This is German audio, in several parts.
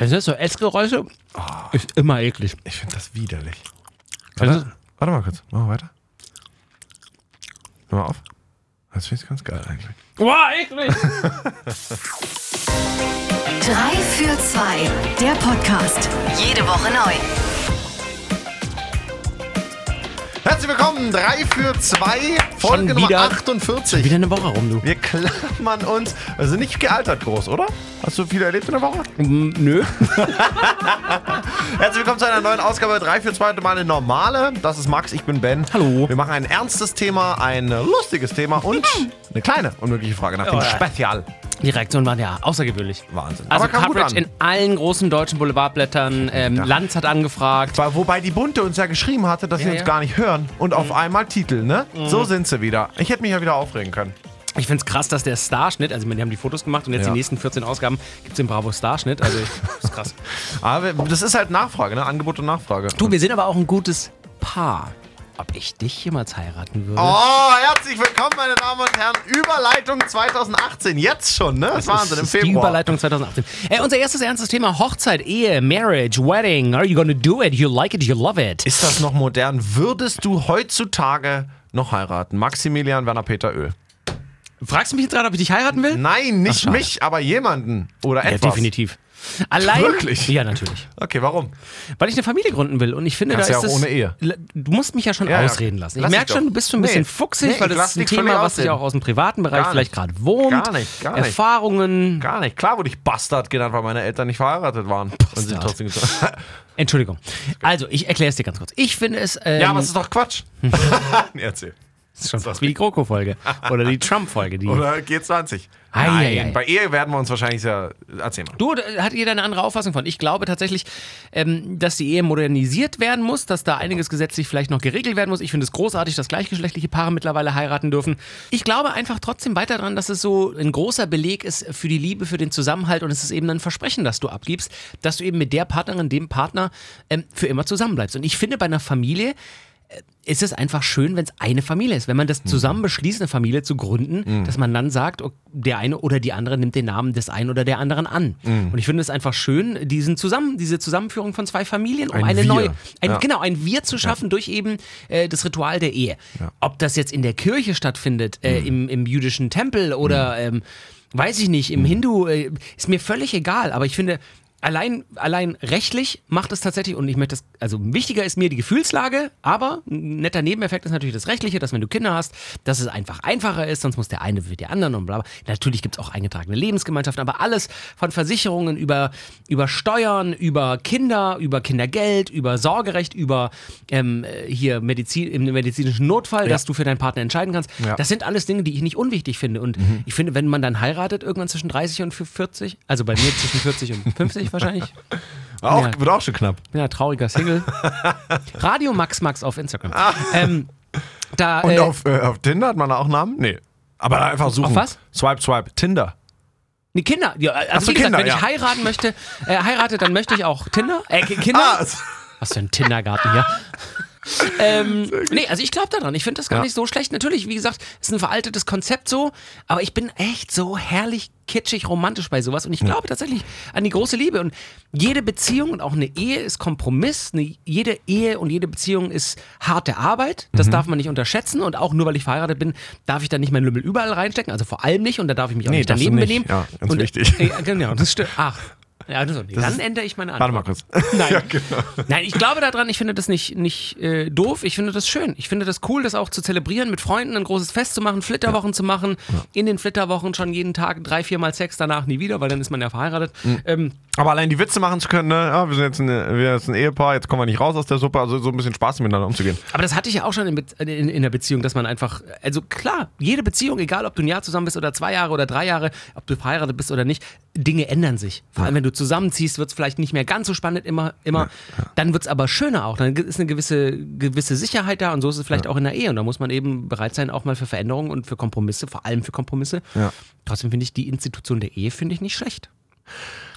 Kennst du das? So Essgeräusche? Ist immer eklig. Ich finde das widerlich. Warte, warte mal kurz. Machen wir weiter. Hör mal auf. Das finde ich ganz geil eigentlich. Boah, eklig! 3 für 2, der Podcast. Jede Woche neu. Herzlich willkommen, 3 für 2, Folge Schon Nummer wieder- 48. Wieder eine Woche rum, du. Wir klammern uns. Also nicht gealtert groß, oder? Hast du viel erlebt in der Woche? Mm, Nö. Herzlich willkommen zu einer neuen Ausgabe 3 für 2, mal eine normale. Das ist Max, ich bin Ben. Hallo. Wir machen ein ernstes Thema, ein lustiges Thema und eine kleine unmögliche Frage nach dem Oh, ja. Spezial. Die Reaktionen waren ja außergewöhnlich. Wahnsinn. Also Aber kam gut Coverage an. in allen großen deutschen Boulevardblättern. Ähm, Lanz hat angefragt. Weil- Wobei die Bunte uns ja geschrieben hatte, dass sie Ja, uns ja. gar nicht hören. Und auf einmal Titel, ne? So sind sie wieder. Ich hätte mich ja wieder aufregen können. Ich finde es krass, dass der Starschnitt, also die haben die Fotos gemacht und jetzt Ja. die nächsten 14 Ausgaben gibt es den Bravo Starschnitt. Also ich, das ist krass. Aber das ist halt Nachfrage, ne? Angebot und Nachfrage. Du, wir sind aber auch ein gutes Paar. Ob ich dich jemals heiraten würde? Oh, herzlich willkommen, meine Damen und Herren. Überleitung 2018. Jetzt schon, ne? Das ist Wahnsinn, im Das ist Die Februar. Überleitung 2018. Äh, unser erstes ernstes Thema: Hochzeit, Ehe, Marriage, Wedding. Are you gonna do it? You like it, you love it. Ist das noch modern? Würdest du heutzutage noch heiraten? Maximilian Werner Peter Öl. Fragst du mich jetzt gerade, ob ich dich heiraten will? Nein, nicht schade. mich, aber jemanden. Oder Ja, etwas. definitiv. Allein. Wirklich? Ja, natürlich. Okay, warum? Weil ich eine Familie gründen will und ich finde, Kannst da ja ist auch es, ohne Ehe. Du musst mich ja schon Ja, ja. ausreden lassen. Ich Lass merke schon, du bist schon ein Nee. bisschen fuchsig, Nee, weil das ist ein Thema, was dich ausreden. auch aus dem privaten Bereich Gar vielleicht gerade wohnt. Gar nicht, gar nicht. Erfahrungen. Gar nicht. Klar wurde ich Bastard genannt, weil meine Eltern nicht verheiratet waren. Und sie Bastard. Entschuldigung. Also, ich erkläre es dir ganz kurz. Ich finde es. Ähm, Ja, aber es ist doch Quatsch. nee, erzähl. Das ist schon fast wie die Kroko-Folge. Oder die Trump-Folge. Die Oder G20. Ei, Nein, ei, ei. bei Ehe werden wir uns wahrscheinlich sehr... Erzähl mal. Du, da hat jeder eine andere Auffassung von. Ich glaube tatsächlich, ähm, dass die Ehe modernisiert werden muss, dass da einiges gesetzlich vielleicht noch geregelt werden muss. Ich finde es großartig, dass gleichgeschlechtliche Paare mittlerweile heiraten dürfen. Ich glaube einfach trotzdem weiter daran, dass es so ein großer Beleg ist für die Liebe, für den Zusammenhalt und es ist eben ein Versprechen, das du abgibst, dass du eben mit der Partnerin, dem Partner ähm, für immer zusammenbleibst. Und ich finde bei einer Familie, ist es einfach schön, wenn es eine Familie ist. Wenn man das zusammen beschließt, eine Familie zu gründen, dass man dann sagt, der eine oder die andere nimmt den Namen des einen oder der anderen an. Und ich finde es einfach schön, diesen zusammen, diese Zusammenführung von zwei Familien, um Ein eine Wir. neue, ein, Ja. genau, ein Wir zu schaffen durch eben äh, das Ritual der Ehe. Ob das jetzt in der Kirche stattfindet, äh, im, im jüdischen Tempel oder ähm, weiß ich nicht, im Hindu, äh, ist mir völlig egal. Aber ich finde, Allein, allein rechtlich macht es tatsächlich, und ich möchte das, also wichtiger ist mir die Gefühlslage, aber ein netter Nebeneffekt ist natürlich das Rechtliche, dass wenn du Kinder hast, dass es einfach einfacher ist, sonst muss der eine für die anderen und bla bla. Natürlich gibt es auch eingetragene Lebensgemeinschaften, aber alles von Versicherungen über, über Steuern, über Kinder, über Kindergeld, über Sorgerecht, über ähm, äh, hier Medizin, im medizinischen Notfall, dass du für deinen Partner entscheiden kannst. Ja. Das sind alles Dinge, die ich nicht unwichtig finde. Und ich finde, wenn man dann heiratet, irgendwann zwischen 30 und 40, also bei mir zwischen 40 und 50 wahrscheinlich. Auch, Ja. Wird auch schon knapp. Bin ja trauriger Single. Radio Max Max auf Instagram. Ähm, da, Und äh, auf, äh, auf Tinder hat man da auch Namen? Nee. Aber da einfach suchen. Auf was? Swipe, swipe. Tinder. nee, Kinder. Ja, also Ach so, wie gesagt, Kinder, wenn ja. ich heiraten möchte, äh, heirate, dann möchte ich auch Tinder. Äh, Ki- Kinder. Ah, Was für ein Kindergarten hier. ähm, nee, also ich glaube daran. Ich finde das gar Ja. nicht so schlecht. Natürlich, wie gesagt, ist ein veraltetes Konzept so, aber ich bin echt so herrlich kitschig romantisch bei sowas und ich glaube tatsächlich an die große Liebe und jede Beziehung und auch eine Ehe ist Kompromiss. Eine, jede Ehe und jede Beziehung ist harte Arbeit. Das Mhm. darf man nicht unterschätzen und auch nur weil ich verheiratet bin, darf ich da nicht meinen Lümmel überall reinstecken. Also vor allem nicht und da darf ich mich auch Nee, nicht daneben nicht. benehmen. Ja, ganz und, wichtig. Äh, genau, das stimmt. Ach. Ja, also, nee, dann ist- ändere ich meine Antwort. Warte mal kurz. Nein. ja, genau. Nein, ich glaube daran, ich finde das nicht, nicht äh, doof, ich finde das schön. Ich finde das cool, das auch zu zelebrieren, mit Freunden ein großes Fest zu machen, Flitterwochen zu machen, in den Flitterwochen schon jeden Tag drei, viermal Sex, danach nie wieder, weil dann ist man ja verheiratet. Ähm, Aber allein die Witze machen zu können, ne? Ja, wir sind jetzt ein, wir sind ein Ehepaar, jetzt kommen wir nicht raus aus der Suppe, also so ein bisschen Spaß miteinander umzugehen. aber das hatte ich ja auch schon in, in, in der Beziehung, dass man einfach, also klar, jede Beziehung, egal ob du ein Jahr zusammen bist oder zwei Jahre oder drei Jahre, ob du verheiratet bist oder nicht, Dinge ändern sich. Vor allem, wenn du zusammenziehst, wird es vielleicht nicht mehr ganz so spannend immer, immer. Dann wird es aber schöner auch. Dann ist eine gewisse, gewisse Sicherheit da und so ist es vielleicht auch in der Ehe. Und da muss man eben bereit sein, auch mal für Veränderungen und für Kompromisse, vor allem für Kompromisse. Ja. Trotzdem finde ich die Institution der Ehe, finde ich nicht schlecht.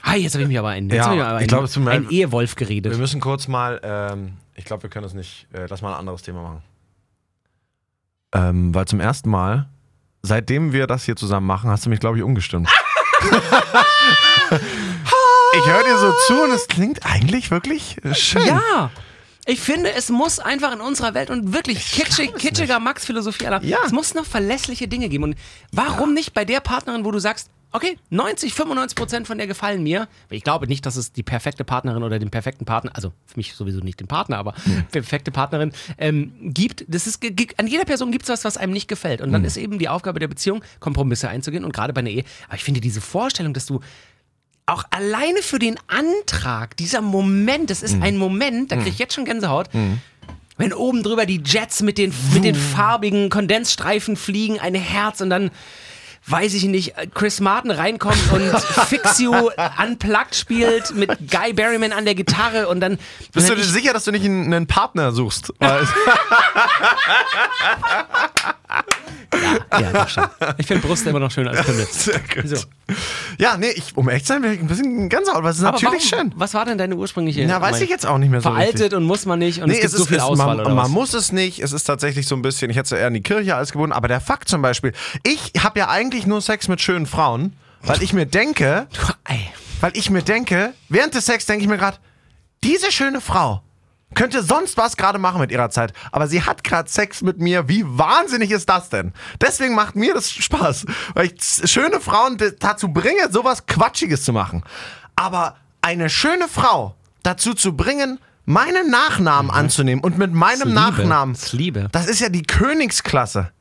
Ah, jetzt habe ich mich aber ein, jetzt Ja, ich aber ich ein, glaub, es tut mir ein. Ehewolf Wir geredet. müssen kurz mal, ähm, ich glaube, wir können das nicht, äh, lass mal ein anderes Thema machen. Ähm, weil zum ersten Mal, seitdem wir das hier zusammen machen, hast du mich, glaube ich, umgestimmt. ich höre dir so zu und es klingt eigentlich wirklich schön. Ja. Ich finde, es muss einfach in unserer Welt und wirklich kitschig, kitschiger Max-Philosophie, Alter, Ja. es muss noch verlässliche Dinge geben. Und warum nicht bei der Partnerin, wo du sagst, okay, 90, 95 Prozent von der gefallen mir. Ich glaube nicht, dass es die perfekte Partnerin oder den perfekten Partner, also für mich sowieso nicht den Partner, aber perfekte Partnerin ähm, gibt. Das ist, an jeder Person gibt es was, was einem nicht gefällt. Und dann ist eben die Aufgabe der Beziehung, Kompromisse einzugehen und gerade bei einer Ehe. Aber ich finde diese Vorstellung, dass du auch alleine für den Antrag, dieser Moment, das ist ein Moment, da kriege ich jetzt schon Gänsehaut. Wenn oben drüber die Jets mit den, mit den farbigen Kondensstreifen fliegen, ein Herz und dann, weiß ich nicht, Chris Martin reinkommt und Fix You unplugged spielt mit Guy Berryman an der Gitarre und dann. Bist du dir sicher, dass du nicht einen, einen Partner suchst? Ich, ja, doch schon. Ich finde Brust immer noch schöner als Pimmel. Sehr gut. So. Ja, nee, ich, um echt zu sein, ein bisschen Gänsehaut, weil es ist Aber natürlich warum, schön. Was war denn deine ursprüngliche? Na, weiß ich jetzt auch nicht mehr so Veraltet richtig. und muss man nicht und Nee, es gibt es so ist, viel es, Auswahl man, oder man was? muss es nicht. Es ist tatsächlich so ein bisschen, ich hätte es eher in die Kirche alles gebunden, aber der Fakt zum Beispiel, ich habe ja eigentlich nur Sex mit schönen Frauen, weil ich mir denke, weil ich mir denke, während des Sex denke ich mir gerade, diese schöne Frau könnte sonst was gerade machen mit ihrer Zeit, aber sie hat gerade Sex mit mir. Wie wahnsinnig ist das denn? Deswegen macht mir das Spaß, weil ich schöne Frauen dazu bringe, sowas Quatschiges zu machen. Aber eine schöne Frau dazu zu bringen, meinen Nachnamen anzunehmen und mit meinem. Nachnamen, Das ist Liebe. das ist ja die Königsklasse.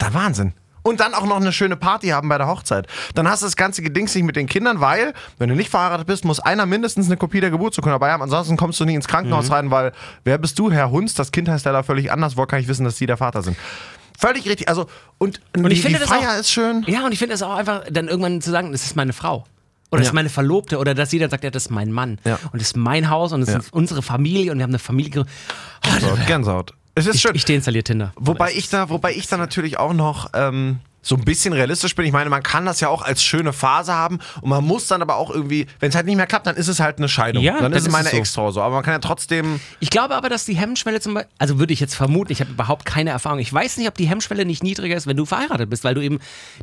Der Wahnsinn. Und dann auch noch eine schöne Party haben bei der Hochzeit. Dann hast du das ganze Gedings nicht mit den Kindern, weil, wenn du nicht verheiratet bist, muss einer mindestens eine Kopie der Geburtsurkunde dabei haben. Ansonsten kommst du nie ins Mhm. Krankenhaus rein, weil, wer bist du, Herr Hunz? Das Kind heißt leider völlig anders. Woher kann ich wissen, dass sie der Vater sind? Völlig richtig. Also, und, Und die, ich finde die das Feier auch, ist schön. Ja, und ich finde es auch einfach, dann irgendwann zu sagen, das ist meine Frau. Oder das Ja. ist meine Verlobte. Oder dass jeder sagt, ja, das ist mein Mann. Ja. Und das ist mein Haus und das Ja. ist unsere Familie und wir haben eine Familie. So, Gänsehaut. Es ist ich, schön. ich deinstalliere Tinder. Wobei ich da, wobei ich da natürlich auch noch ähm, so ein bisschen realistisch bin. Ich meine, man kann das ja auch als schöne Phase haben und man muss dann aber auch irgendwie, wenn es halt nicht mehr klappt, dann ist es halt eine Scheidung. Ja, dann dann ist es meine so. Ex-Frau so. Aber man kann ja trotzdem. Ich glaube aber, dass die Hemmschwelle zum Beispiel, also würde ich jetzt vermuten, ich habe überhaupt keine Erfahrung. Ich weiß nicht, ob die Hemmschwelle nicht niedriger ist, wenn du verheiratet bist, weil du eben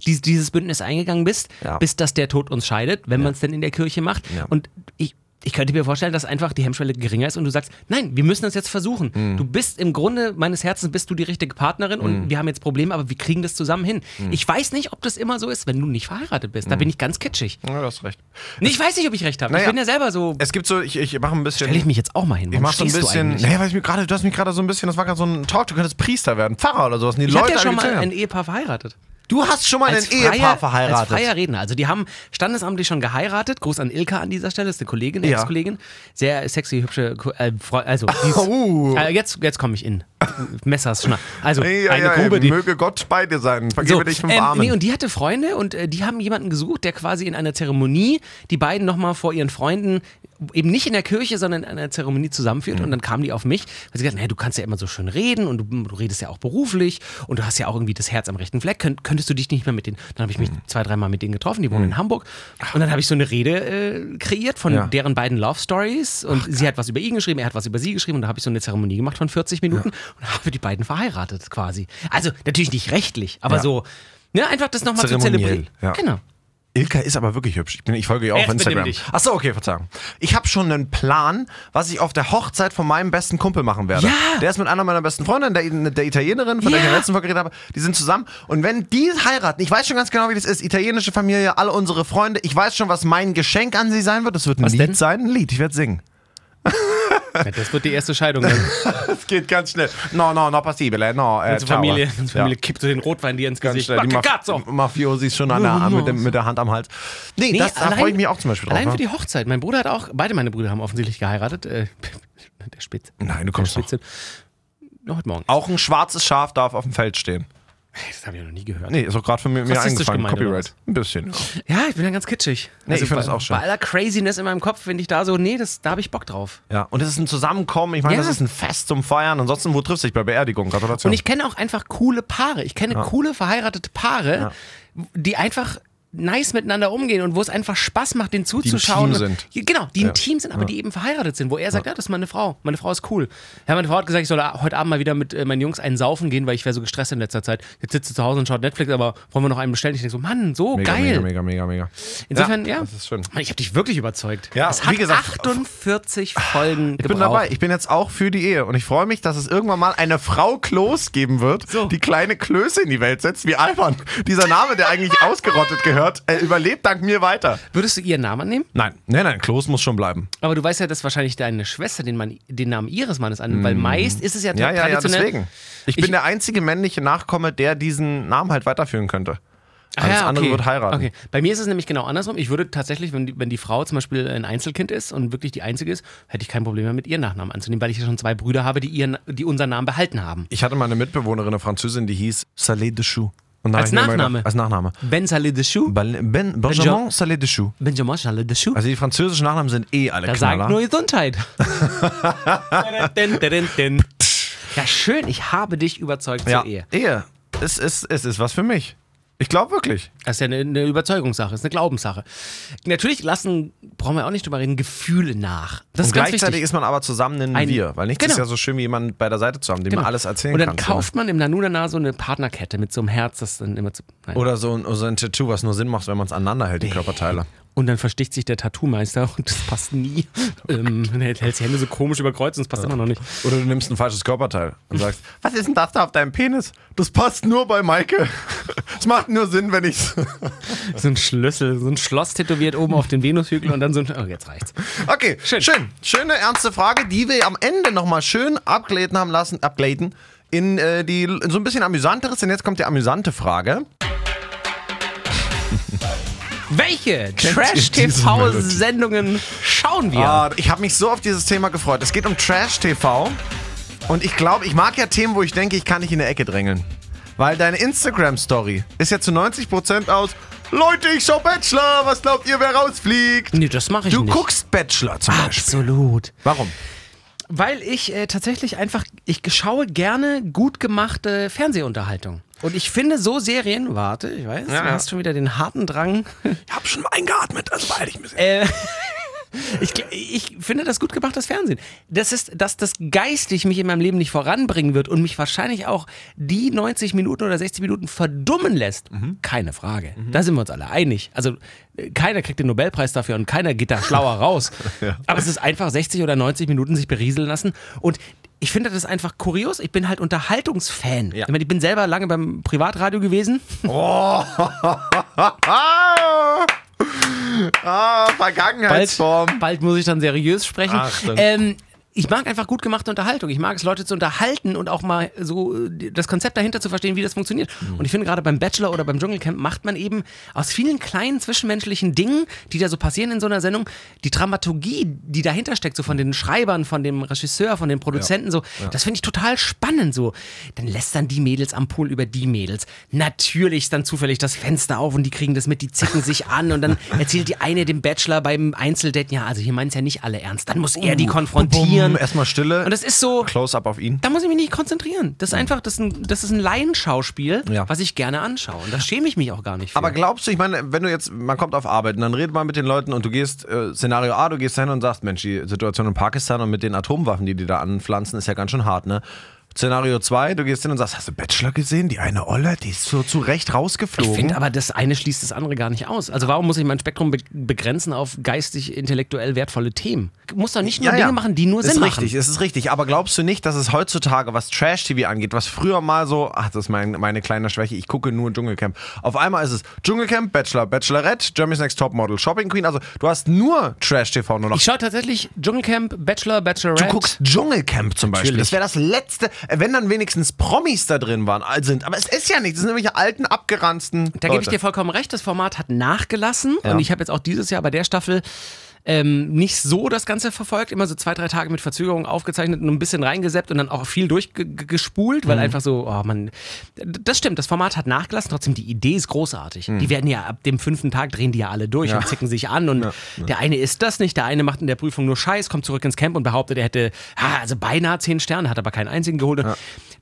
dies, dieses Bündnis eingegangen bist, Ja. bis dass der Tod uns scheidet, wenn man es denn in der Kirche macht. Ja. Und ich, ich könnte mir vorstellen, dass einfach die Hemmschwelle geringer ist und du sagst, nein, wir müssen das jetzt versuchen. Mhm. Du bist im Grunde meines Herzens bist du die richtige Partnerin und wir haben jetzt Probleme, aber wir kriegen das zusammen hin. Mhm. Ich weiß nicht, ob das immer so ist, wenn du nicht verheiratet bist. Da bin ich ganz kitschig. Ja, du hast recht. Nee, ich weiß nicht, ob ich recht habe. Naja. Ich bin ja selber so. Es gibt so, ich, ich mache ein bisschen. Stell ich mich jetzt auch mal hin. ich Warum mach so ein du bisschen. eigentlich? Nee, weil ich mir gerade, du hast mich gerade so ein bisschen, das war gerade so ein Talk, du könntest Priester werden, Pfarrer oder sowas. Und die Ich Leute ja schon mal ein Ehepaar verheiratet. Du hast schon mal ein als Ehepaar freier, verheiratet. Als freier Redner. Also die haben standesamtlich schon geheiratet. Gruß an Ilka an dieser Stelle, ist eine Kollegin, eine Ja. Ex-Kollegin. Sehr sexy, hübsche, äh, also ist, Uh. äh, jetzt, jetzt komme ich in. Messers schon. Also ei, eine ei, Grube, die möge Gott bei dir sein. Vergebe dich fünf ähm, Armen. nee, und die hatte Freunde und äh, die haben jemanden gesucht, der quasi in einer Zeremonie die beiden nochmal vor ihren Freunden, eben nicht in der Kirche, sondern in einer Zeremonie zusammenführt. Mhm. Und dann kamen die auf mich, weil sie gesagt haben, hey, du kannst ja immer so schön reden und du, du redest ja auch beruflich und du hast ja auch irgendwie das Herz am rechten Fleck. Könnt, könntest du dich nicht mehr mit denen, dann habe ich mich Mhm. zwei, dreimal mit denen getroffen, die wohnen in Hamburg. Und dann habe ich so eine Rede äh, kreiert von Ja. deren beiden Love Stories und sie hat was über ihn geschrieben, er hat was über sie geschrieben und da habe ich so eine Zeremonie gemacht von 40 Minuten und habe die beiden verheiratet quasi. Also natürlich nicht rechtlich, aber Ja. so, ne, einfach das nochmal zu zelebrieren. ja. Genau. Ilka ist aber wirklich hübsch. Ich, bin, ich folge ihr auch Jetzt auf Instagram. Achso, okay, Verzeihung. Ich habe schon einen Plan, was ich auf der Hochzeit von meinem besten Kumpel machen werde. Ja. Der ist mit einer meiner besten Freundinnen, der, der Italienerin, von der ich Ja. in der letzten Folge geredet habe. Die sind zusammen. Und wenn die heiraten, ich weiß schon ganz genau, wie das ist. Italienische Familie, alle unsere Freunde. Ich weiß schon, was mein Geschenk an sie sein wird. Das wird ein Was Lied denn? sein. Ein Lied. Ich werde singen. Ja, das wird die erste Scheidung. Das geht ganz schnell. No, no, no possibile. No, äh, unsere. Familie, unsere Familie Ja. kippt so den Rotwein dir ins Ganz Gesicht. schnell. Die Maf Cazzo. Mafiosis schon an der, mit, dem, mit der Hand am Hals. Nee, das, da freue ich mich auch zum Beispiel drauf. Allein ne? für die Hochzeit. Mein Bruder hat auch, beide meine Brüder haben offensichtlich geheiratet. Äh, der Spitz. Nein, du Der kommst doch. Spitze. Noch heute Morgen. Auch ein schwarzes Schaf darf auf dem Feld stehen. Das habe ich noch nie gehört. Nee, ist auch gerade von mir, mir eingefallen. gemeint, Copyright. Ein bisschen. Ja, ich bin ja ganz kitschig. Also Nee, ich find bei, das auch schön. Bei aller Craziness in meinem Kopf finde ich da so, nee, das, da habe ich Bock drauf. Ja, und es ist ein Zusammenkommen. Ich meine, Ja. das ist ein Fest zum Feiern. Ansonsten, wo triffst du dich bei Beerdigung? Gratulation. Und ich kenne auch einfach coole Paare. Ich kenne coole verheiratete Paare, die einfach nice miteinander umgehen und wo es einfach Spaß macht, den zuzuschauen. Team sind. Ja, Genau, die Ja. im Team sind, aber die eben verheiratet sind, wo er sagt, ja. das ist meine Frau. Meine Frau ist cool. Ja, meine Frau hat gesagt, ich soll heute Abend mal wieder mit äh, meinen Jungs einen saufen gehen, weil ich wäre so gestresst in letzter Zeit. Jetzt sitzt sie zu Hause und schaut Netflix, aber wollen wir noch einen bestellen? Ich denke so, Mann, so Mega, geil. mega, mega, mega, mega. Insofern, ja. Das ist schön. Ich habe dich wirklich überzeugt. Ja, es wie hat gesagt, 48 Folgen Ich bin dabei. Ich bin jetzt auch für die Ehe. Und ich freue mich, dass es irgendwann mal eine Frau Klos geben wird, So. die kleine Klöße in die Welt setzt, wie Alban. Dieser Name, der eigentlich ausgerottet gehört, er überlebt dank mir weiter. Würdest du ihren Namen annehmen? Nein, nein, nein, Klos muss schon bleiben. Aber du weißt ja, dass wahrscheinlich deine Schwester den, Mann, den Namen ihres Mannes annimmt, weil meist ist es ja, Mm. Ja, ja, ja, traditionell. deswegen. Ich bin Ich- der einzige männliche Nachkomme, der diesen Namen halt weiterführen könnte. Ah, Alles ja, andere okay. wird heiraten. Okay. Bei mir ist es nämlich genau andersrum. Ich würde tatsächlich, wenn die, wenn die Frau zum Beispiel ein Einzelkind ist und wirklich die einzige ist, hätte ich kein Problem mehr mit ihren Nachnamen anzunehmen, weil ich ja schon zwei Brüder habe, die, ihren, die unseren Namen behalten haben. Ich hatte mal eine Mitbewohnerin, eine Französin, die hieß Salé de Chou. Und da Als Nachname? Gedacht, als Nachname. Ben Saleh de Chou, Ben, ben, Benjamin Salé de Chou. Benjamin Saleh de Chou. Also die französischen Nachnamen sind eh alle Da Knaller. sagt nur Gesundheit. Ja, schön, ich habe dich überzeugt ja, zur Ehe. Ehe. Es ist, es ist was für mich. Ich glaube wirklich. Das ist ja eine, eine Überzeugungssache, ist eine Glaubenssache. Natürlich lassen, brauchen wir auch nicht drüber reden, Gefühle nach. Das Und ist ganz gleichzeitig wichtig. ist man aber zusammen ein, Ein- Wir. Weil nichts Genau. ist ja so schön, wie jemanden bei der Seite zu haben, dem man Genau. alles erzählen Und dann kann. kauft man im Nanunana so eine Partnerkette mit so einem Herz, das dann immer zu. Nein. Oder so ein, so ein Tattoo, was nur Sinn macht, wenn man es aneinander hält, die Körperteile. Und dann versticht sich der Tattoo-Meister und das passt nie. ähm, er hält die Hände so komisch überkreuzt und es passt immer noch nicht. Oder du nimmst ein falsches Körperteil und sagst, was ist denn das da auf deinem Penis? Das passt nur bei Maike. Es macht nur Sinn, wenn ich's. So ein Schlüssel, so ein Schloss tätowiert oben auf den Venushügel und dann so ein. Oh, jetzt reicht's. Okay, schön. schön. Schöne, ernste Frage, die wir am Ende nochmal schön abgeladen haben lassen, abgladen in äh, die in so ein bisschen amüsanteres, denn jetzt kommt die amüsante Frage. Welche? Trash-TV-Sendungen schauen wir? Ah, ich habe mich so auf dieses Thema gefreut. Es geht um Trash TV und ich glaube, ich mag ja Themen, wo ich denke, ich kann dich in eine Ecke drängeln. Weil deine Instagram-Story ist ja zu 90% aus Leute, ich schau Bachelor, was glaubt ihr, wer rausfliegt? Nee, das mache ich Du nicht. guckst Bachelor zum Beispiel. Absolut. Warum? Weil ich äh, tatsächlich einfach, ich schaue gerne gut gemachte Fernsehunterhaltung. Und ich finde so Serien, warte, ich weiß, Ja, du ja. hast schon wieder den harten Drang. Ich hab schon mal eingeatmet, also beeil dich ein bisschen. Äh, ich, ich finde das gut gemachtes Fernsehen. Das ist, dass das geistig mich in meinem Leben nicht voranbringen wird und mich wahrscheinlich auch die 90 Minuten oder 60 Minuten verdummen lässt. Keine Frage. Da sind wir uns alle einig. Also äh, keiner kriegt den Nobelpreis dafür und keiner geht da schlauer raus. Aber es ist einfach 60 oder 90 Minuten sich berieseln lassen und ich finde das einfach kurios. Ich bin halt Unterhaltungsfan. Ja. Ich, meine, ich bin selber lange beim Privatradio gewesen. Ah, ah Bald, Vergangenheitsform. bald muss ich dann seriös sprechen. Ach, dann- ähm, ich mag einfach gut gemachte Unterhaltung. Ich mag es, Leute zu unterhalten und auch mal so äh, das Konzept dahinter zu verstehen, wie das funktioniert. Mhm. Und ich finde, gerade beim Bachelor oder beim Dschungelcamp macht man eben aus vielen kleinen zwischenmenschlichen Dingen, die da so passieren in so einer Sendung, die Dramaturgie, die dahinter steckt, so von den Schreibern, von dem Regisseur, von den Produzenten, so, das finde ich total spannend. So, dann lässt dann die Mädels am Pool über die Mädels. Natürlich ist dann zufällig das Fenster auf und die kriegen das mit, die zicken sich an und dann erzählt die eine dem Bachelor beim Einzeldate, ja, also hier meinen es ja nicht alle ernst. Dann muss er die konfrontieren. Bumm, Erstmal Stille. Und das ist so, Close-up auf ihn. da muss ich mich nicht konzentrieren. Das ist einfach, das ist ein, das ist ein Laienschauspiel, Ja. was ich gerne anschaue. Und da schäme ich mich auch gar nicht für. Aber glaubst du, ich meine, wenn du jetzt, man kommt auf Arbeit und dann redet man mit den Leuten und du gehst, äh, Szenario A, du gehst hin und sagst, Mensch, die Situation in Pakistan und mit den Atomwaffen, die die da anpflanzen, ist ja ganz schön hart, ne? Szenario 2, du gehst hin und sagst, hast du Bachelor gesehen? Die eine Olle, die ist so zu Recht ich rausgeflogen. finde aber, das eine schließt das andere gar nicht aus. Also warum muss ich mein Spektrum be begrenzen auf geistig, intellektuell wertvolle Themen? Muss doch nicht nur Dinge machen, die nur ist Sinn machen. richtig, es ist richtig. Aber glaubst du nicht, dass es heutzutage, was Trash-TV angeht, was früher mal so, ach, das ist mein, meine kleine Schwäche, ich gucke nur Dschungelcamp. Auf einmal ist es Dschungelcamp, Bachelor, Bachelorette, Germany's Next Topmodel, Shopping Queen. Also du hast nur Trash-TV nur noch. Ich schaue tatsächlich Dschungelcamp, Bachelor, Bachelorette. Du guckst Dschungelcamp zum Beispiel. Natürlich. Das wäre das letzte, wenn dann wenigstens Promis da drin waren, sind. Aber es ist ja nicht, das sind irgendwelche alten, abgeranzten. Da gebe ich dir vollkommen recht, das Format hat nachgelassen Ja. und ich habe jetzt auch dieses Jahr bei der Staffel ähm, nicht so das Ganze verfolgt, immer so zwei, drei Tage mit Verzögerung aufgezeichnet und ein bisschen reingeseppt und dann auch viel durchgespult, Mhm. weil einfach so, oh man, das stimmt, das Format hat nachgelassen, trotzdem die Idee ist großartig. Mhm. Die werden ja ab dem fünften Tag drehen die ja alle durch und zicken sich an und der eine ist das nicht, der eine macht in der Prüfung nur Scheiß, kommt zurück ins Camp und behauptet, er hätte, ah, also beinahe zehn Sterne, hat aber keinen einzigen geholt.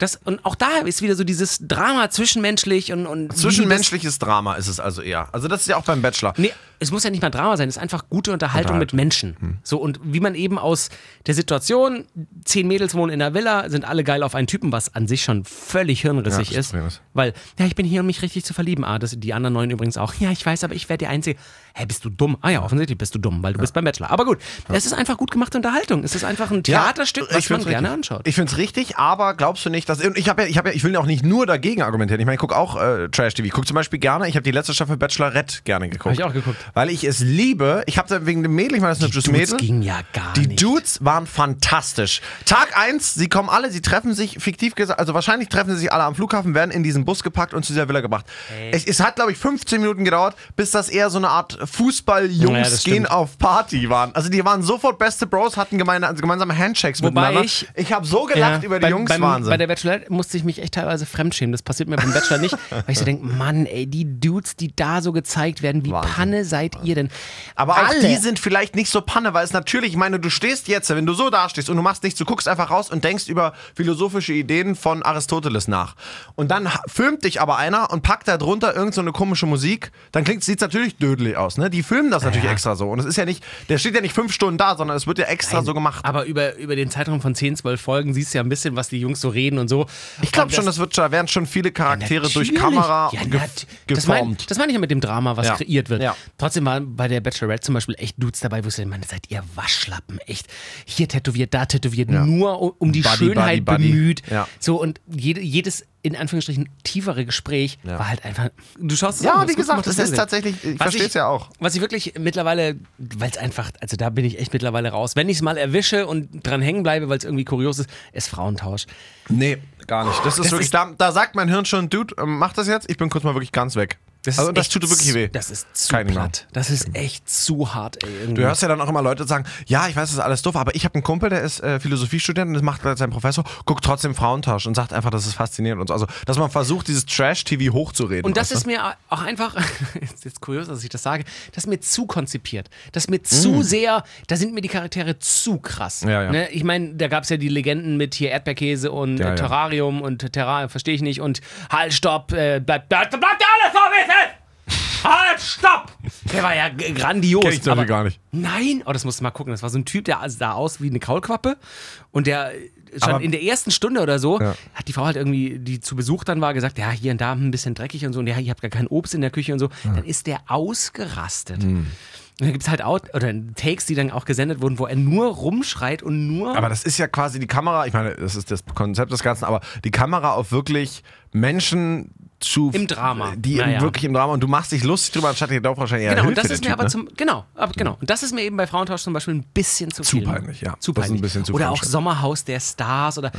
Das, und auch da ist wieder so dieses Drama zwischenmenschlich und. und Zwischenmenschliches Drama ist es also eher. Also das ist ja auch beim Bachelor. Nee, es muss ja nicht mal Drama sein, es ist einfach gute Unterhaltung mit Menschen. Hm. So, und wie man eben aus der Situation, zehn Mädels wohnen in einer Villa, sind alle geil auf einen Typen, was an sich schon völlig hirnrissig Ja, ist. Ist. Weil, ja, ich bin hier, um mich richtig zu verlieben. Ah, das, die anderen neun übrigens auch. Ja, ich weiß, aber ich werde der Einzige. Hä, bist du dumm? Ah ja, offensichtlich bist du dumm, weil du bist beim Bachelor. Aber gut, es ist einfach gut gemachte Unterhaltung. Es ist einfach ein Theaterstück, was man find's gerne richtig. anschaut. Ich finde es richtig, aber glaubst du nicht, dass. Ich, hab ja, ich, hab ja, ich will ja auch nicht nur dagegen argumentieren. Ich meine, ich gucke auch äh, Trash-TV. Ich gucke zum Beispiel gerne, ich habe die letzte Staffel Bachelorette gerne geguckt. Hab ich auch geguckt. Weil ich es liebe. Ich habe wegen dem Mädel, ich meine, das ist ein hübsches Dudes Mädel. ging ja gar Die nicht. Dudes waren fantastisch. Tag eins, sie kommen alle, sie treffen sich, fiktiv gesagt, also wahrscheinlich treffen sie sich alle am Flughafen, werden in diesen Bus gepackt und zu dieser Villa gebracht. Es, es hat, glaube ich, 15 Minuten gedauert, bis das eher so eine Art Fußball-Jungs das gehen auf Party waren. Also die waren sofort beste Bros, hatten gemeine, also gemeinsame Handshakes Wobei miteinander. ich- ich habe so gelacht Ja, über die beim- Jungs, beim, Wahnsinn. Bei der Bachelorette musste ich mich echt teilweise fremdschämen. Das passiert mir beim Bachelor nicht, weil ich so denke, Mann, ey, die Dudes, die da so gezeigt werden, wie Wahnsinn. Panne seid ihr denn? Aber auch Alle. die sind vielleicht nicht so Panne, weil es natürlich, ich meine, du stehst jetzt, wenn du so dastehst und du machst nichts, du guckst einfach raus und denkst über philosophische Ideen von Aristoteles nach. Und dann filmt dich aber einer und packt da drunter irgend so eine komische Musik, dann klingt sieht natürlich dödelig aus, ne? Die filmen das natürlich Ja. extra so. Und es ist ja nicht, der steht ja nicht fünf Stunden da, sondern es wird ja extra so gemacht. Aber über, über den Zeitraum von 10, 12 Folgen siehst du ja ein bisschen, was die Jungs so reden und so. Ich glaube schon, das wird schon, da werden schon viele Charaktere durch Natürlich. Kamera ja, nat- das meine mein ich ja mit dem Drama, was Ja. kreiert wird. Ja. Trotzdem waren bei der Bachelorette zum Beispiel echt Dudes dabei, wo ich meine, seid ihr Waschlappen, echt. Hier tätowiert, da tätowiert, nur um, um die Buddy, Schönheit Buddy, Buddy. bemüht. Ja. So und jede, jedes in Anführungsstrichen tiefere Gespräch Ja. war halt einfach. Du schaust es Ja, an, wie das gesagt, Sinn. ist tatsächlich, ich verstehe es ja auch. Was ich wirklich mittlerweile, weil es einfach, also da bin ich echt mittlerweile raus. Wenn ich es mal erwische und dran hängen bleibe, weil es irgendwie kurios ist, ist Frauentausch. Nee, gar nicht. Das ist Das wirklich, ist- da, da sagt mein Hirn schon, Dude, ähm, mach das jetzt, ich bin kurz mal wirklich ganz weg. Also das tut wirklich weh. Das ist zu Kein platt. Das ist echt zu hart, ey. Irgendwie. Du hörst ja dann auch immer Leute sagen, ja, ich weiß, das ist alles doof, aber ich habe einen Kumpel, der ist äh, Philosophiestudent und das macht gerade sein Professor, guckt trotzdem Frauentausch und sagt einfach, das ist faszinierend und so. Also, dass man versucht, dieses Trash-TV hochzureden. Und das ist mir auch einfach, ist jetzt kurios, dass ich das sage, das ist mir zu konzipiert. Das ist mir zu sehr, da sind mir die Charaktere zu krass. Mm. Ja, ja. Ne? Ich meine, da gab es ja die Legenden mit hier Erdbeerkäse und Ja, äh. Terrarium und Terrarium, verstehe ich nicht. Und halt, stopp, äh, bleibt, bleibt, bleibt ja alles ist! Halt, stopp! Der war ja grandios. Kenn ich aber- gar nicht. Nein, oh, das musst du mal gucken. Das war so ein Typ, der sah aus wie eine Kaulquappe und der schon Aber- in der ersten Stunde oder so Ja. hat die Frau halt irgendwie, die zu Besuch dann war, gesagt, ja, hier und da ein bisschen dreckig und so und ja, ihr habt gar kein Obst in der Küche und so. Dann ist der ausgerastet. Hm. Und dann gibt es halt Out oder Takes, die dann auch gesendet wurden, wo er nur rumschreit und nur. Aber das ist ja quasi die Kamera, ich meine, das ist das Konzept des Ganzen, aber die Kamera auf wirklich Menschen zu. Im Drama. Die Naja. wirklich im Drama und du machst dich lustig drüber, anstatt dir darauf wahrscheinlich eher Genau, und das ist mir typ, aber ne? zum, genau, aber genau. Und das ist mir eben bei Frauentausch zum Beispiel ein bisschen zu, Zu viel. peinlich, ja. Zu peinlich. bisschen zu Oder auch. Sommerhaus der Stars oder.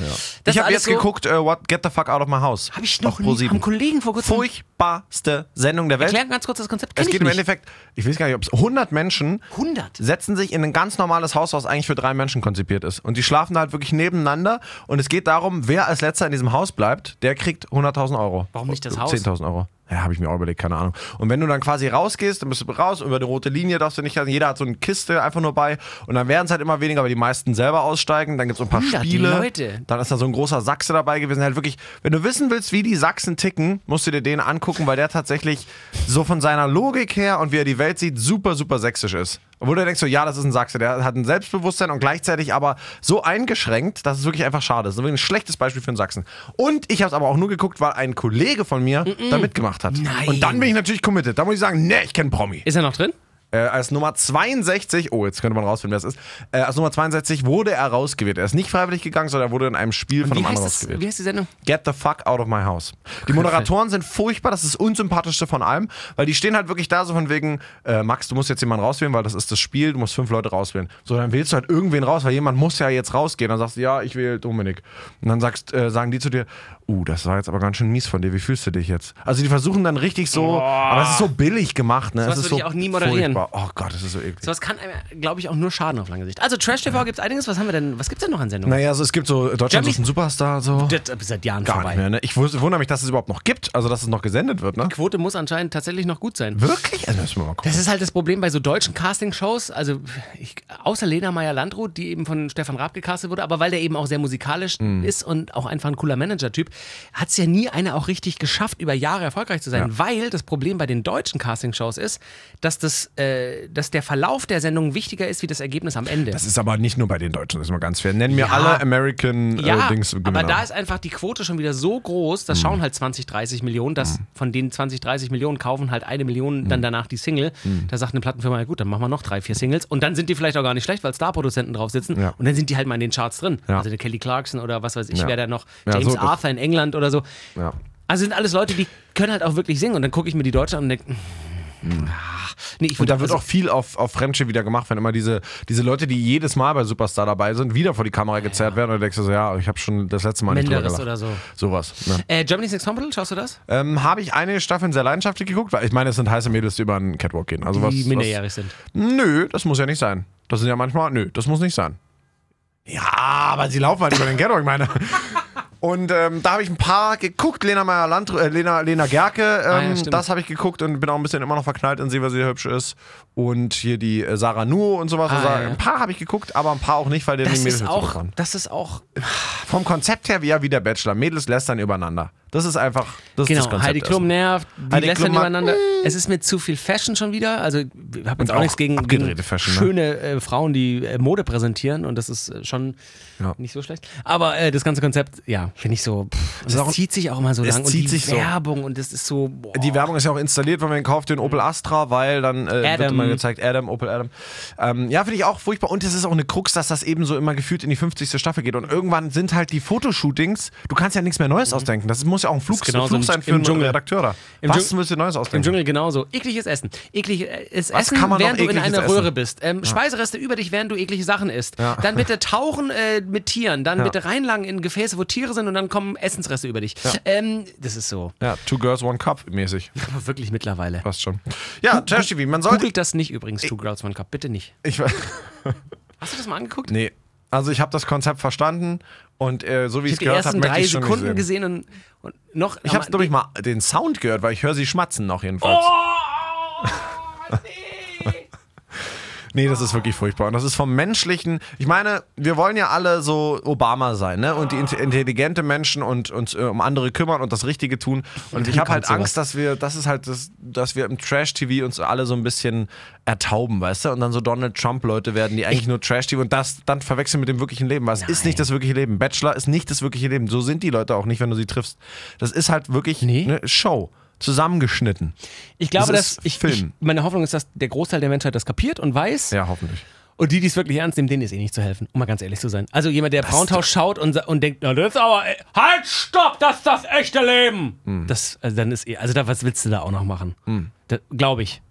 Das Ich habe jetzt so, geguckt, äh, What Get the Fuck Out of My House. Habe ich noch nie, Pro7. haben Kollegen vor kurzem. Furchtbarste Sendung der Welt. Erklär ganz kurz das Konzept. Es geht im. Endeffekt, ich weiß gar nicht, ob es 100 Menschen 100. setzen sich in ein ganz normales Haus, was eigentlich für drei Menschen konzipiert ist. Und die schlafen da halt wirklich nebeneinander. Und es geht darum, wer als letzter in diesem Haus bleibt, der kriegt 100.000 Euro. Warum nicht das Haus? 10.000 Euro. Ja, habe ich mir auch überlegt, keine Ahnung. Und wenn du dann quasi rausgehst, dann bist du raus, über die rote Linie darfst du nicht, also jeder hat so eine Kiste einfach nur bei. Und dann werden es halt immer weniger, weil die meisten selber aussteigen. Dann gibt es ein paar 100 Spiele. Leute. Dann ist da so ein großer Sachse dabei gewesen. Halt wirklich, wenn du wissen willst, wie die Sachsen ticken, musst du dir den angucken, weil der tatsächlich so von seiner Logik her und wie er die Welt sieht, super, super sächsisch ist. Obwohl du denkst so, ja, das ist ein Sachse, der hat ein Selbstbewusstsein und gleichzeitig aber so eingeschränkt, dass es wirklich einfach schade ist. Das ist wirklich ein schlechtes Beispiel für einen Sachsen. Und ich habe es aber auch nur geguckt, weil ein Kollege von mir da mitgemacht hat. Nein. Und dann bin ich natürlich committed. Da muss ich sagen, nee, ich kenne Promi. Ist er noch drin? Äh, als Nummer 62, oh, jetzt könnte man rausfinden, wer es ist. Äh, als Nummer 62 wurde er rausgewählt. Er ist nicht freiwillig gegangen, sondern er wurde in einem Spiel von einem anderen das, rausgewählt. wie heißt die Sendung? Get the fuck out of my house. Die Moderatoren sind furchtbar, das ist das unsympathischste von allem, weil die stehen halt wirklich da so von wegen, äh, Max, du musst jetzt jemanden rauswählen, weil das ist das Spiel, du musst fünf Leute rauswählen. So, dann wählst du halt irgendwen raus, weil jemand muss ja jetzt rausgehen. Dann sagst du, ja, ich wähle Dominik. Und dann sagst, äh, sagen die zu dir, Uh, das war jetzt aber ganz schön mies von dir. Wie fühlst du dich jetzt? Also die versuchen dann richtig so, aber es ist so billig gemacht, ne? Es ist würde so ich auch nie moderieren. furchtbar. Oh Gott, das ist so eklig. Sowas kann einem, glaube ich, auch nur schaden auf lange Sicht. Also Trash TV gibt es einiges. Was haben wir denn? Was gibt's denn noch an Sendungen? Naja, also es gibt so Deutschland ist ein Superstar, so. Das ist seit Jahren Gar vorbei. nicht mehr, ne? Ich wundere mich, dass es überhaupt noch gibt, also dass es noch gesendet wird, ne? Quote muss anscheinend tatsächlich noch gut sein. Wirklich? Also müssen wir mal gucken. Das ist halt das Problem bei so deutschen Castingshows. Also, ich, außer Lena Meyer-Landrut, die eben von Stefan Raab gecastet wurde, aber weil der eben auch sehr musikalisch Mhm. ist und auch einfach ein cooler Manager-Typ, hat es ja nie einer auch richtig geschafft, über Jahre erfolgreich zu sein. Weil das Problem bei den deutschen Castingshows ist, dass, das, äh, dass der Verlauf der Sendung wichtiger ist wie das Ergebnis am Ende. Das ist aber nicht nur bei den Deutschen, das ist mal ganz fair. Nennen mir Ja. alle American ja, äh, Dings aber Gewinner. da ist einfach die Quote schon wieder so groß, das schauen halt 20, 30 Millionen, dass Mhm. von den 20, 30 Millionen kaufen halt eine Million dann danach die Single. Mhm. Da sagt eine Plattenfirma, ja gut, dann machen wir noch drei, vier Singles und dann sind die vielleicht auch gar nicht schlecht, weil Starproduzenten drauf sitzen Ja. und dann sind die halt mal in den Charts drin. Ja. Also der Kelly Clarkson oder was weiß ich, Ja. wer da noch, Ja, James so, Arthur in England oder so. ja. Also sind alles Leute, die können halt auch wirklich singen und dann gucke ich mir die Deutschen an und denke, ah, nee, ich Und da wird also, auch viel auf, auf Friendship wieder gemacht, wenn immer diese, diese Leute, die jedes Mal bei Superstar dabei sind, wieder vor die Kamera gezerrt werden und du denkst du so, ja, ich habe schon das letzte Mal nicht drüber Menderes gelacht. oder so. Sowas. Ne? Äh, Germany's Next Topmodel, schaust du das? Ähm, habe ich eine Staffel sehr leidenschaftlich geguckt, weil ich meine, es sind heiße Mädels, die über einen Catwalk gehen. Also was, Die was, minderjährig sind. Nö, das muss ja nicht sein. Das sind ja manchmal, nö, das muss nicht sein. Ja, aber sie laufen halt über den Catwalk, meine. Und ähm, da habe ich ein paar geguckt. Lena Meyer Land, äh, Lena, Lena Gerke, Ah, ja, ähm, das habe ich geguckt und bin auch ein bisschen immer noch verknallt in sie, weil sie hübsch ist. Und hier die äh, Sarah Nuo und sowas. Ah, also, ja, ja. Ein paar habe ich geguckt, aber ein paar auch nicht, weil die Das Mädels ist auch, waren. das ist auch Vom Konzept her wie ja wie der Bachelor. Mädels lästern übereinander. Das ist einfach. Das ist Genau, das Konzept Heidi Klum nervt, die Heidi lästern Klum übereinander. Es ist mir zu viel Fashion schon wieder. Also, ich habe jetzt auch, auch nichts gegen, gegen Fashion, ne? schöne äh, Frauen, die äh, Mode präsentieren und das ist äh, schon Ja. nicht so schlecht. Aber äh, das ganze Konzept, ja, finde ich so. Pff, ist auch- zieht sich auch immer so es lang und die sich so. Werbung und das ist so. Boah. Die Werbung ist ja auch installiert, wenn man kauft den Opel Astra, weil dann äh, wird immer gezeigt, Adam, Opel Adam. Ähm, ja, finde ich auch furchtbar. Und es ist auch eine Krux, dass das eben so immer gefühlt in die 50. Staffel geht. Und irgendwann sind halt die Fotoshootings, du kannst ja nichts mehr Neues ausdenken. Das muss ja auch ein Flug, genauso Flug im- sein für im einen Dschungel. Im Was Dschungel- müsst ihr Neues Im ausdenken? Dschungel genauso. Ekliges Essen. Ekliges Was Essen, kann man während du in einer essen? Röhre bist. Ähm, Speisereste über dich, während du eklige Sachen isst. Ja. Dann bitte tauchen äh, mit Tieren. Dann bitte reinlangen in Gefäße, wo Tiere sind und dann kommen Essensreste über dich. Ähm, das ist so. Ja, Two Girls, One Cup mäßig. Aber wirklich mittlerweile. Passt schon. Ja, Trash TV, man sollte. Googelt das nicht übrigens, Two Girls One Cup. Bitte nicht. Ich, Hast du das mal angeguckt? nee. Also ich habe das Konzept verstanden und äh, so wie ich Ich es habe die gehört habe, ersten möchte drei ich schon Sekunden nicht sehen. gesehen und, und noch. Ich habe, glaube ich, mal den Sound gehört, weil ich höre sie schmatzen noch jedenfalls. Oh, nee. Nee, das ist wirklich furchtbar. Und das ist vom menschlichen. Ich meine, wir wollen ja alle so Obama sein, ne? Und die int- intelligente Menschen und uns äh, um andere kümmern und das Richtige tun. Und ich habe halt Angst, dass wir, das ist halt das, dass wir im Trash-TV uns alle so ein bisschen ertauben, weißt du? Und dann so Donald Trump-Leute werden, die eigentlich nur Trash-TV und das dann verwechseln mit dem wirklichen Leben. Weil es ist nicht das wirkliche Leben. Bachelor ist nicht das wirkliche Leben. So sind die Leute auch nicht, wenn du sie triffst. Das ist halt wirklich Nee. eine Show. Zusammengeschnitten. Ich glaube, Das dass ich, ich, meine Hoffnung ist, dass der Großteil der Menschheit das kapiert und weiß. Ja, hoffentlich. Und die, die es wirklich ernst nehmen, denen ist eh nicht zu helfen, um mal ganz ehrlich zu sein. Also jemand, der Frauentausch schaut und, und denkt, na, das ist aber, äh, halt, stopp, das ist das echte Leben. Hm. Das, also dann ist eh, also da, was willst du da auch noch machen? Glaube ich.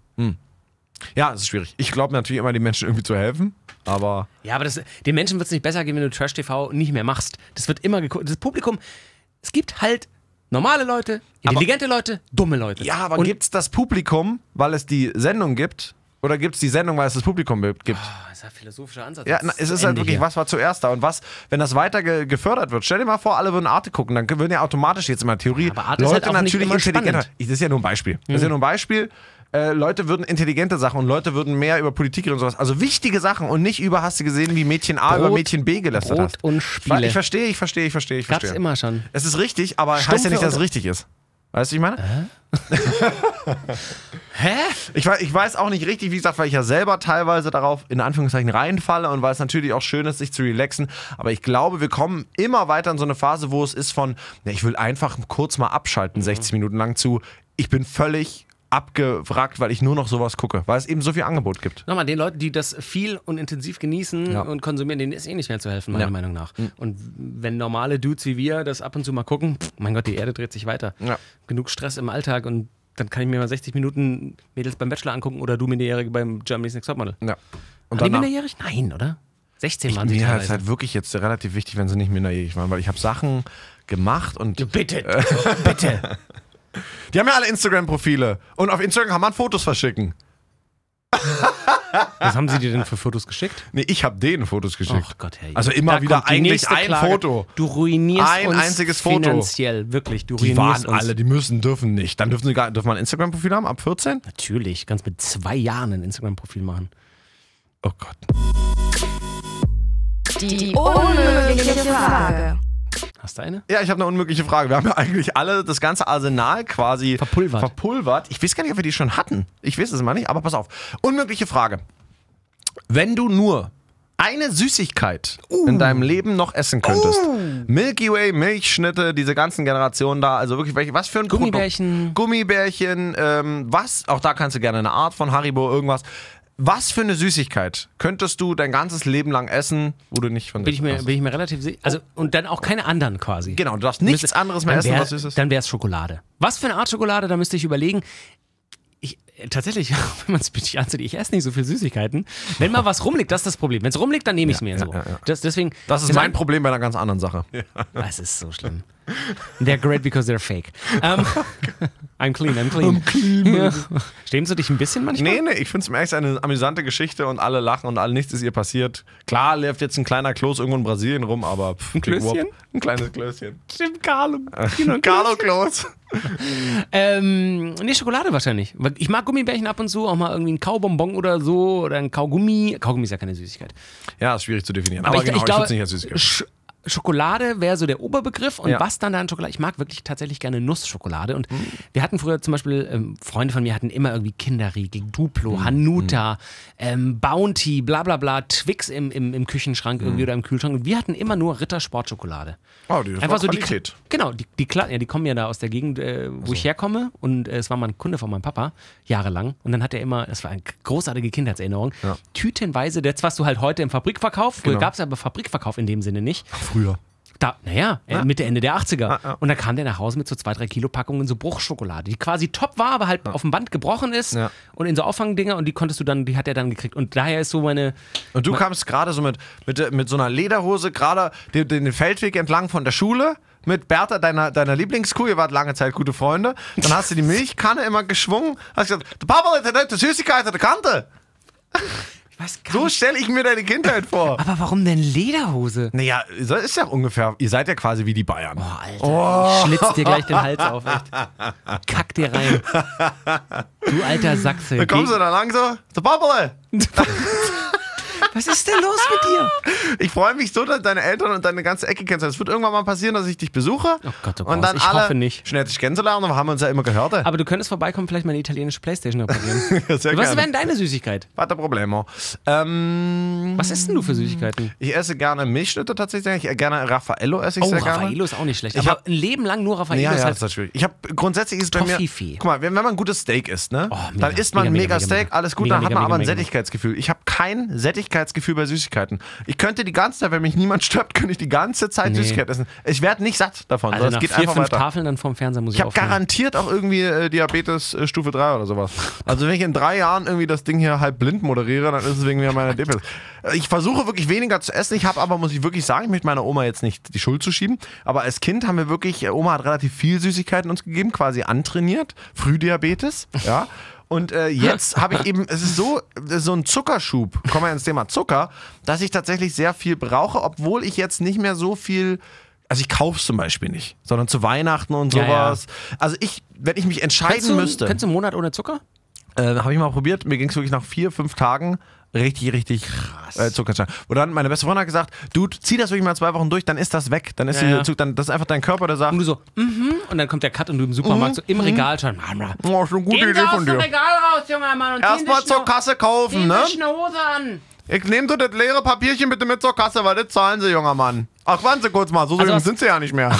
Ja, es ist schwierig. Ich glaube natürlich immer, den Menschen irgendwie zu helfen, aber. Ja, aber das, den Menschen wird es nicht besser gehen, wenn du Trash-TV nicht mehr machst. Das wird immer geguckt. Das Publikum, es gibt halt normale Leute, intelligente Leute, dumme Leute. Ja, aber gibt es das Publikum, weil es die Sendung gibt? Oder gibt es die Sendung, weil es das Publikum gibt? Ah, das ist ein philosophischer Ansatz. Ja, na, es ist halt wirklich, hier. was war zuerst da und was, wenn das weiter ge gefördert wird. Stell dir mal vor, alle würden Arte gucken, dann würden ja automatisch jetzt in der Theorie aber Arte ist Leute halt auch nicht natürlich immer intelligenter. das ist ja nur ein Beispiel. Das ist ja nur ein Beispiel. Äh, Leute würden intelligente Sachen und Leute würden mehr über Politik reden und sowas. Also wichtige Sachen und nicht über, hast du gesehen, wie Mädchen A Brot- über Mädchen B gelästert Brot hast. und Spiele. Ich verstehe, ich verstehe, ich verstehe, ich Gab's verstehe. immer schon. Es ist richtig, aber heißt Stumpfe ja nicht, dass es richtig ist. Weißt du, wie ich meine? Hä? Ich, ich weiß auch nicht richtig, wie gesagt, weil ich ja selber teilweise darauf in Anführungszeichen reinfalle und weil es natürlich auch schön ist, sich zu relaxen. Aber ich glaube, wir kommen immer weiter in so eine Phase, wo es ist von, ne, ich will einfach kurz mal abschalten, 60 Minuten lang zu, ich bin völlig abgewrackt, weil ich nur noch sowas gucke, weil es eben so viel Angebot gibt. Nochmal, den Leuten, die das viel und intensiv genießen Ja. und konsumieren, denen ist eh nicht mehr zu helfen, meiner Ja. Meinung nach. Und wenn normale Dudes wie wir das ab und zu mal gucken, pff, mein Gott, die Erde dreht sich weiter. Ja. Genug Stress im Alltag und dann kann ich mir mal 60 Minuten Mädels beim Bachelor angucken oder du Minderjährige beim Germany's Next Topmodel. Ja. Und die minderjährig? Nein, oder? 16 waren sie mir ist teilweise. halt wirklich jetzt relativ wichtig, wenn sie nicht minderjährig waren, weil ich habe Sachen gemacht und Bitte, bitte. Die haben ja alle Instagram-Profile. Und auf Instagram kann man Fotos verschicken. Was haben sie dir denn für Fotos geschickt? Nee, ich habe denen Fotos geschickt. Ach Gott, Herr Also immer Da wieder eigentlich ein Klage. Foto. Du ruinierst Ein uns einziges Foto. finanziell, wirklich. Du Die ruinierst waren uns. alle, die müssen, dürfen nicht. Dann dürfen sie gar, dürfen wir ein Instagram-Profil haben, ab 14? Natürlich, kannst mit zwei Jahren ein Instagram-Profil machen. Oh Gott. Die unmögliche Frage. Hast du eine? Ja, ich habe eine unmögliche Frage. Wir haben ja eigentlich alle das ganze Arsenal quasi Verpulvert. verpulvert. Ich weiß gar nicht, ob wir die schon hatten. Ich weiß es mal nicht, aber pass auf. Unmögliche Frage. Wenn du nur eine Süßigkeit in deinem Leben noch essen könntest. Milky Way, Milchschnitte, diese ganzen Generationen da, also wirklich welche, was für ein Gummibärchen. Produkt? Gummibärchen, ähm, was, auch da kannst du gerne eine Art von Haribo, irgendwas. Was für eine Süßigkeit könntest du dein ganzes Leben lang essen, wo du nicht von Bin ich mir, bin ich mir relativ sicher. Also, und dann auch keine anderen quasi. Genau, du darfst nichts Müsste- anderes mehr dann essen, wär, was Süßes. Dann wäre es Schokolade. Was für eine Art Schokolade, da müsste ich überlegen. Ich, äh, tatsächlich, wenn man es mich ansieht, ich esse nicht so viel Süßigkeiten. Wenn mal was rumliegt, das ist das Problem. Wenn es rumliegt, dann nehme ich es mir so. ja, ja. Das, deswegen, Das ist mein Problem bei einer ganz anderen Sache. Das ist so schlimm. They're great because they're fake. Ähm, I'm clean, I'm clean. I'm clean. Ja. Schämst du dich ein bisschen manchmal? Nee, nee, ich finde es im Ernst eine amüsante Geschichte und alle lachen und alle nichts ist ihr passiert. Klar läuft jetzt ein kleiner Kloß irgendwo in Brasilien rum, aber. Pff, Ein. Klößchen? Ein kleines Klößchen. Stimmt, Carlo. Carlo Kloß. Ähm, nee, Schokolade wahrscheinlich. Ich mag Gummibärchen ab und zu, auch mal irgendwie ein Kaubonbon oder so oder ein Kaugummi. Kaugummi ist ja keine Süßigkeit. Ja, ist schwierig zu definieren. Aber, genau, ich, glaube, ich nicht als Süßigkeit. Sch Schokolade wäre so der Oberbegriff und Ja. was dann da an Schokolade? Ich mag wirklich tatsächlich gerne Nussschokolade und Mhm. wir hatten früher zum Beispiel, ähm, Freunde von mir hatten immer irgendwie Kinderriegel, Duplo, Mhm. Hanuta, ähm, Bounty, bla bla bla, Twix im, im, im Küchenschrank Mhm. irgendwie oder im Kühlschrank und wir hatten immer nur Ritter Sportschokolade. Oh, die Einfach so die Qualität. Genau, die, die, ja, die kommen ja da aus der Gegend, äh, wo ich herkomme. Und äh, es war mal ein Kunde von meinem Papa, jahrelang. Und dann hat er immer, das war eine großartige Kindheitserinnerung, Ja. tütenweise, das, was du halt heute im Fabrikverkauf, Genau. gab es aber Fabrikverkauf in dem Sinne nicht. Früher. Da, naja, äh, Mitte, Ende der 80er. Ja, ja. Und dann kam der nach Hause mit so zwei, drei Kilo Packungen so Bruchschokolade, die quasi top war, aber halt auf dem Band gebrochen ist. Ja. Und in so Auffangdinger und die konntest du dann, die hat er dann gekriegt. Und daher ist so meine, Und du kamst gerade so mit, mit, mit so einer Lederhose, gerade den, den Feldweg entlang von der Schule. Mit Bertha, deiner, deiner Lieblingskuh, ihr wart lange Zeit gute Freunde. Dann hast du die Milchkanne immer geschwungen. Hast gesagt, der Papa hat die Süßigkeit an der Kante. So stelle ich mir deine Kindheit vor. Aber warum denn Lederhose? Naja, das ist ja ungefähr, ihr seid ja quasi wie die Bayern. Boah, Alter, ich schlitz dir gleich den Hals auf, echt. Kack dir rein. Du alter Sachse. Dann kommst du da lang so, der Papa, Was ist denn los mit dir? ich freue mich so, dass deine Eltern und deine ganze Ecke kennst. Es wird irgendwann mal passieren, dass ich dich besuche. Oh Gott, oh und Gott, dann ich alle, hoffe nicht. Schnell dich kennenzulernen, aber haben wir uns ja immer gehört. Aber du könntest vorbeikommen, vielleicht meine italienische Playstation sehr Was gerne. wäre denn deine Süßigkeit? Warte, Problemo. Ähm, Was isst denn du für Süßigkeiten? ich esse gerne Milchschnitte tatsächlich. Ich gerne Raffaello esse ich Oh, sehr gerne. Raffaello ist auch nicht schlecht. Ich aber hab- ein Leben lang nur Raffaello Ja, ist ja, halt das ist schwierig. Ich habe grundsätzlich ist bei mir. Guck mal, wenn, wenn man ein gutes Steak isst, ne, Oh, mega, dann isst man mega, ein mega, Steak, mega. alles gut, dann hat man aber ein. Sättigkeitsgefühl. Ich habe kein Sättigkeitsgefühl bei Süßigkeiten. Ich könnte die ganze Zeit, wenn mich niemand stört, könnte ich die ganze Zeit Nee. Süßigkeiten essen. Ich werde nicht satt davon. also es geht vier, einfach fünf weiter. Tafeln dann vorm Fernseher muss ich, Ich habe garantiert auch irgendwie äh, Diabetes äh, Stufe 3 oder sowas. Also wenn ich in drei Jahren irgendwie das Ding hier halb blind moderiere, dann ist es wegen mir meiner Diabetes. Ich versuche wirklich weniger zu essen. Ich habe aber, muss ich wirklich sagen, ich möchte meiner Oma jetzt nicht die Schuld zuschieben, aber als Kind haben wir wirklich, äh, Oma hat relativ viel Süßigkeiten uns gegeben, quasi antrainiert. Frühdiabetes, ja. Und äh, jetzt habe ich eben, es ist so, äh, so ein Zuckerschub, kommen wir ins Thema Zucker, dass ich tatsächlich sehr viel brauche, obwohl ich jetzt nicht mehr so viel also ich kaufe es zum Beispiel nicht, sondern zu Weihnachten und Ja, sowas. Also ich, wenn ich mich entscheiden Könntest du, müsste, könntest du einen Monat ohne Zucker? äh, habe ich mal probiert, mir ging es wirklich nach vier, fünf Tagen richtig, richtig äh, Zuckerschein. Und dann meine beste Freundin hat gesagt, du zieh das wirklich mal zwei Wochen durch, dann ist das weg. Dann ist Ja, ja. Zug, dann, das ist einfach dein Körper, der sagt, Und du so, mhm, und dann kommt der Cut und du im Supermarkt so im Regal schon. oh, ist eine gute Idee von dir. Regal raus, junger Mann, und Erstmal zur Kasse kaufen, ne? eine Hose an. Ich nehme du das leere Papierchen bitte mit zur Kasse, weil das zahlen sie, junger Mann. Ach, warten Sie kurz mal, so Also sind sie ja nicht mehr.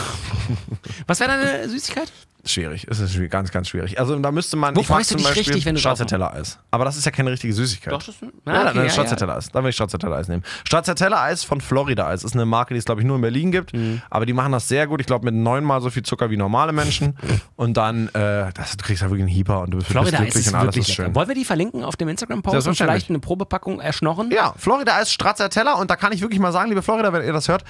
Was wäre deine Süßigkeit? Schwierig, es ist schwierig, ganz, ganz schwierig. Also da müsste man. Wo freust du dich Beispiel richtig, wenn du Stracciatella-Eis. Aber das ist ja keine richtige Süßigkeit. Doch, das ist ein- ja, Ah, dann okay, ja. Stracciatella-Eis. Dann will ich Stracciatella-Eis nehmen. Stracciatella-Eis von Florida-Eis ist eine Marke, die es, glaube ich, nur in Berlin gibt. Mhm. Aber die machen das sehr gut. Ich glaube, mit neunmal so viel Zucker wie normale Menschen. Und dann, äh, das, du kriegst ja wirklich einen Hieper und du bist, Florida ist glücklich es und alles ist schön. lecker. Wollen wir die verlinken auf dem Instagram-Post und vielleicht eine Probepackung erschnorren? Ja, Florida Eis Stracciatella und da kann ich wirklich mal sagen, liebe Florida, wenn ihr das hört,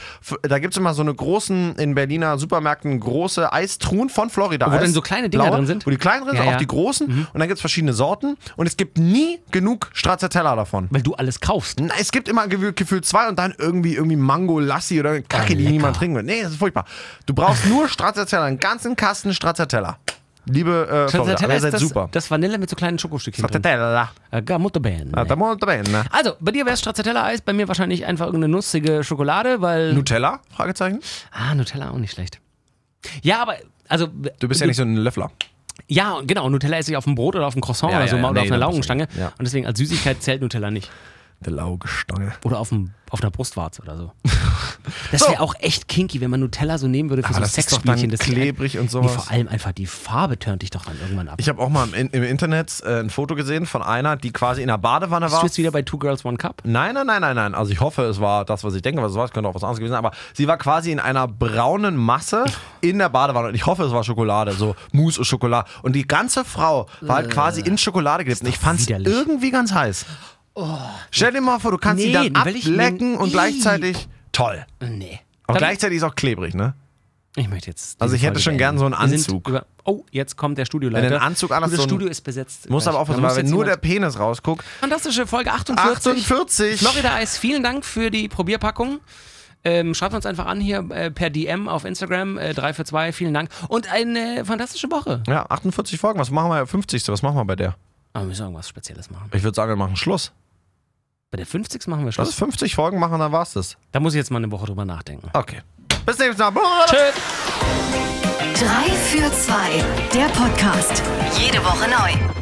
da gibt es immer so eine großen, in Berliner Supermärkten, große Eistruhen von Florida Wo Eis. dann so kleine Dinger Blaue, drin sind? Wo die kleinen drin Ja, sind, auch ja. die großen und dann gibt es verschiedene Sorten und es gibt nie genug Stracciatella davon. Weil du alles kaufst. Na, Es gibt immer gefühlt zwei und dann irgendwie, irgendwie Mango Lassi oder Kacke, Ah, die niemand trinken will. Nee, das ist furchtbar. Du brauchst nur Stracciatella, einen ganzen Kasten Stracciatella. Liebe äh, Florida, ihr ist seid das, super. das Vanille mit so kleinen Schokostückchen drin. Stracciatella. Äh, gar molto bene. Ah, da molto bene. Also, bei dir wäre es Stracciatella-Eis, bei mir wahrscheinlich einfach irgendeine nussige Schokolade, weil... Nutella? Fragezeichen. ah, Nutella auch nicht schlecht. Ja, aber... Also, Du bist ja nicht so ein Löffler. Ja, genau. Nutella esse ich auf dem Brot oder auf dem Croissant Ja, oder so ja, mal ja, oder nee, auf einer Laugenstange. ja. Und deswegen als Süßigkeit zählt Nutella nicht. Die Laugestange. Oder auf, dem, auf einer Brustwarze oder so. Das So. wäre auch echt kinky, wenn man Nutella so nehmen würde für Aber so das dann Sexspielchen. Das klebrig und Nee, sowas. vor allem einfach die Farbe turnt dich doch an irgendwann ab. Ich habe auch mal im, im Internet äh, ein Foto gesehen von einer, die quasi in einer Badewanne Bist du war. jetzt wieder bei Two Girls One Cup? Nein, nein, nein, nein, nein. Also ich hoffe, es war das, was ich denke, was es war. Es könnte auch was anderes gewesen sein. Aber sie war quasi in einer braunen Masse in der Badewanne. Und ich hoffe, es war Schokolade, so Mousse und Schokolade. Und die ganze Frau war halt quasi in Schokolade gedippt. Und ich fand es irgendwie ganz heiß. Stell dir mal vor, du kannst Nee, sie dann ablecken und gleichzeitig toll. Nee. Aber Dann- gleichzeitig ist auch klebrig, ne? Ich möchte jetzt. Also ich hätte Folge schon gern so einen Anzug. Über, oh, jetzt kommt der Studioleiter. Wenn ein Anzug an Du, hast, Das so Studio ist besetzt. Muss aber gleich. aufpassen, weil wenn nur der Penis rausguckt. Fantastische Folge 48. 48. Florida Eis, vielen Dank für die Probierpackung. Ähm, schreibt uns einfach an hier äh, per DM auf Instagram, äh, 3 für 2, vielen Dank. Und eine fantastische Woche. Ja, 48 Folgen. Was machen wir? 50. Was machen wir bei der? Aber wir müssen irgendwas Spezielles machen. Ich würde sagen, wir machen Schluss. Bei der 50. machen wir Lass Schluss. uns 50 Folgen machen, dann war's das. Da muss ich jetzt mal eine Woche drüber nachdenken. Okay. Bis nächstes Mal. Tschüss. 3 für 2, der Podcast. Jede Woche neu.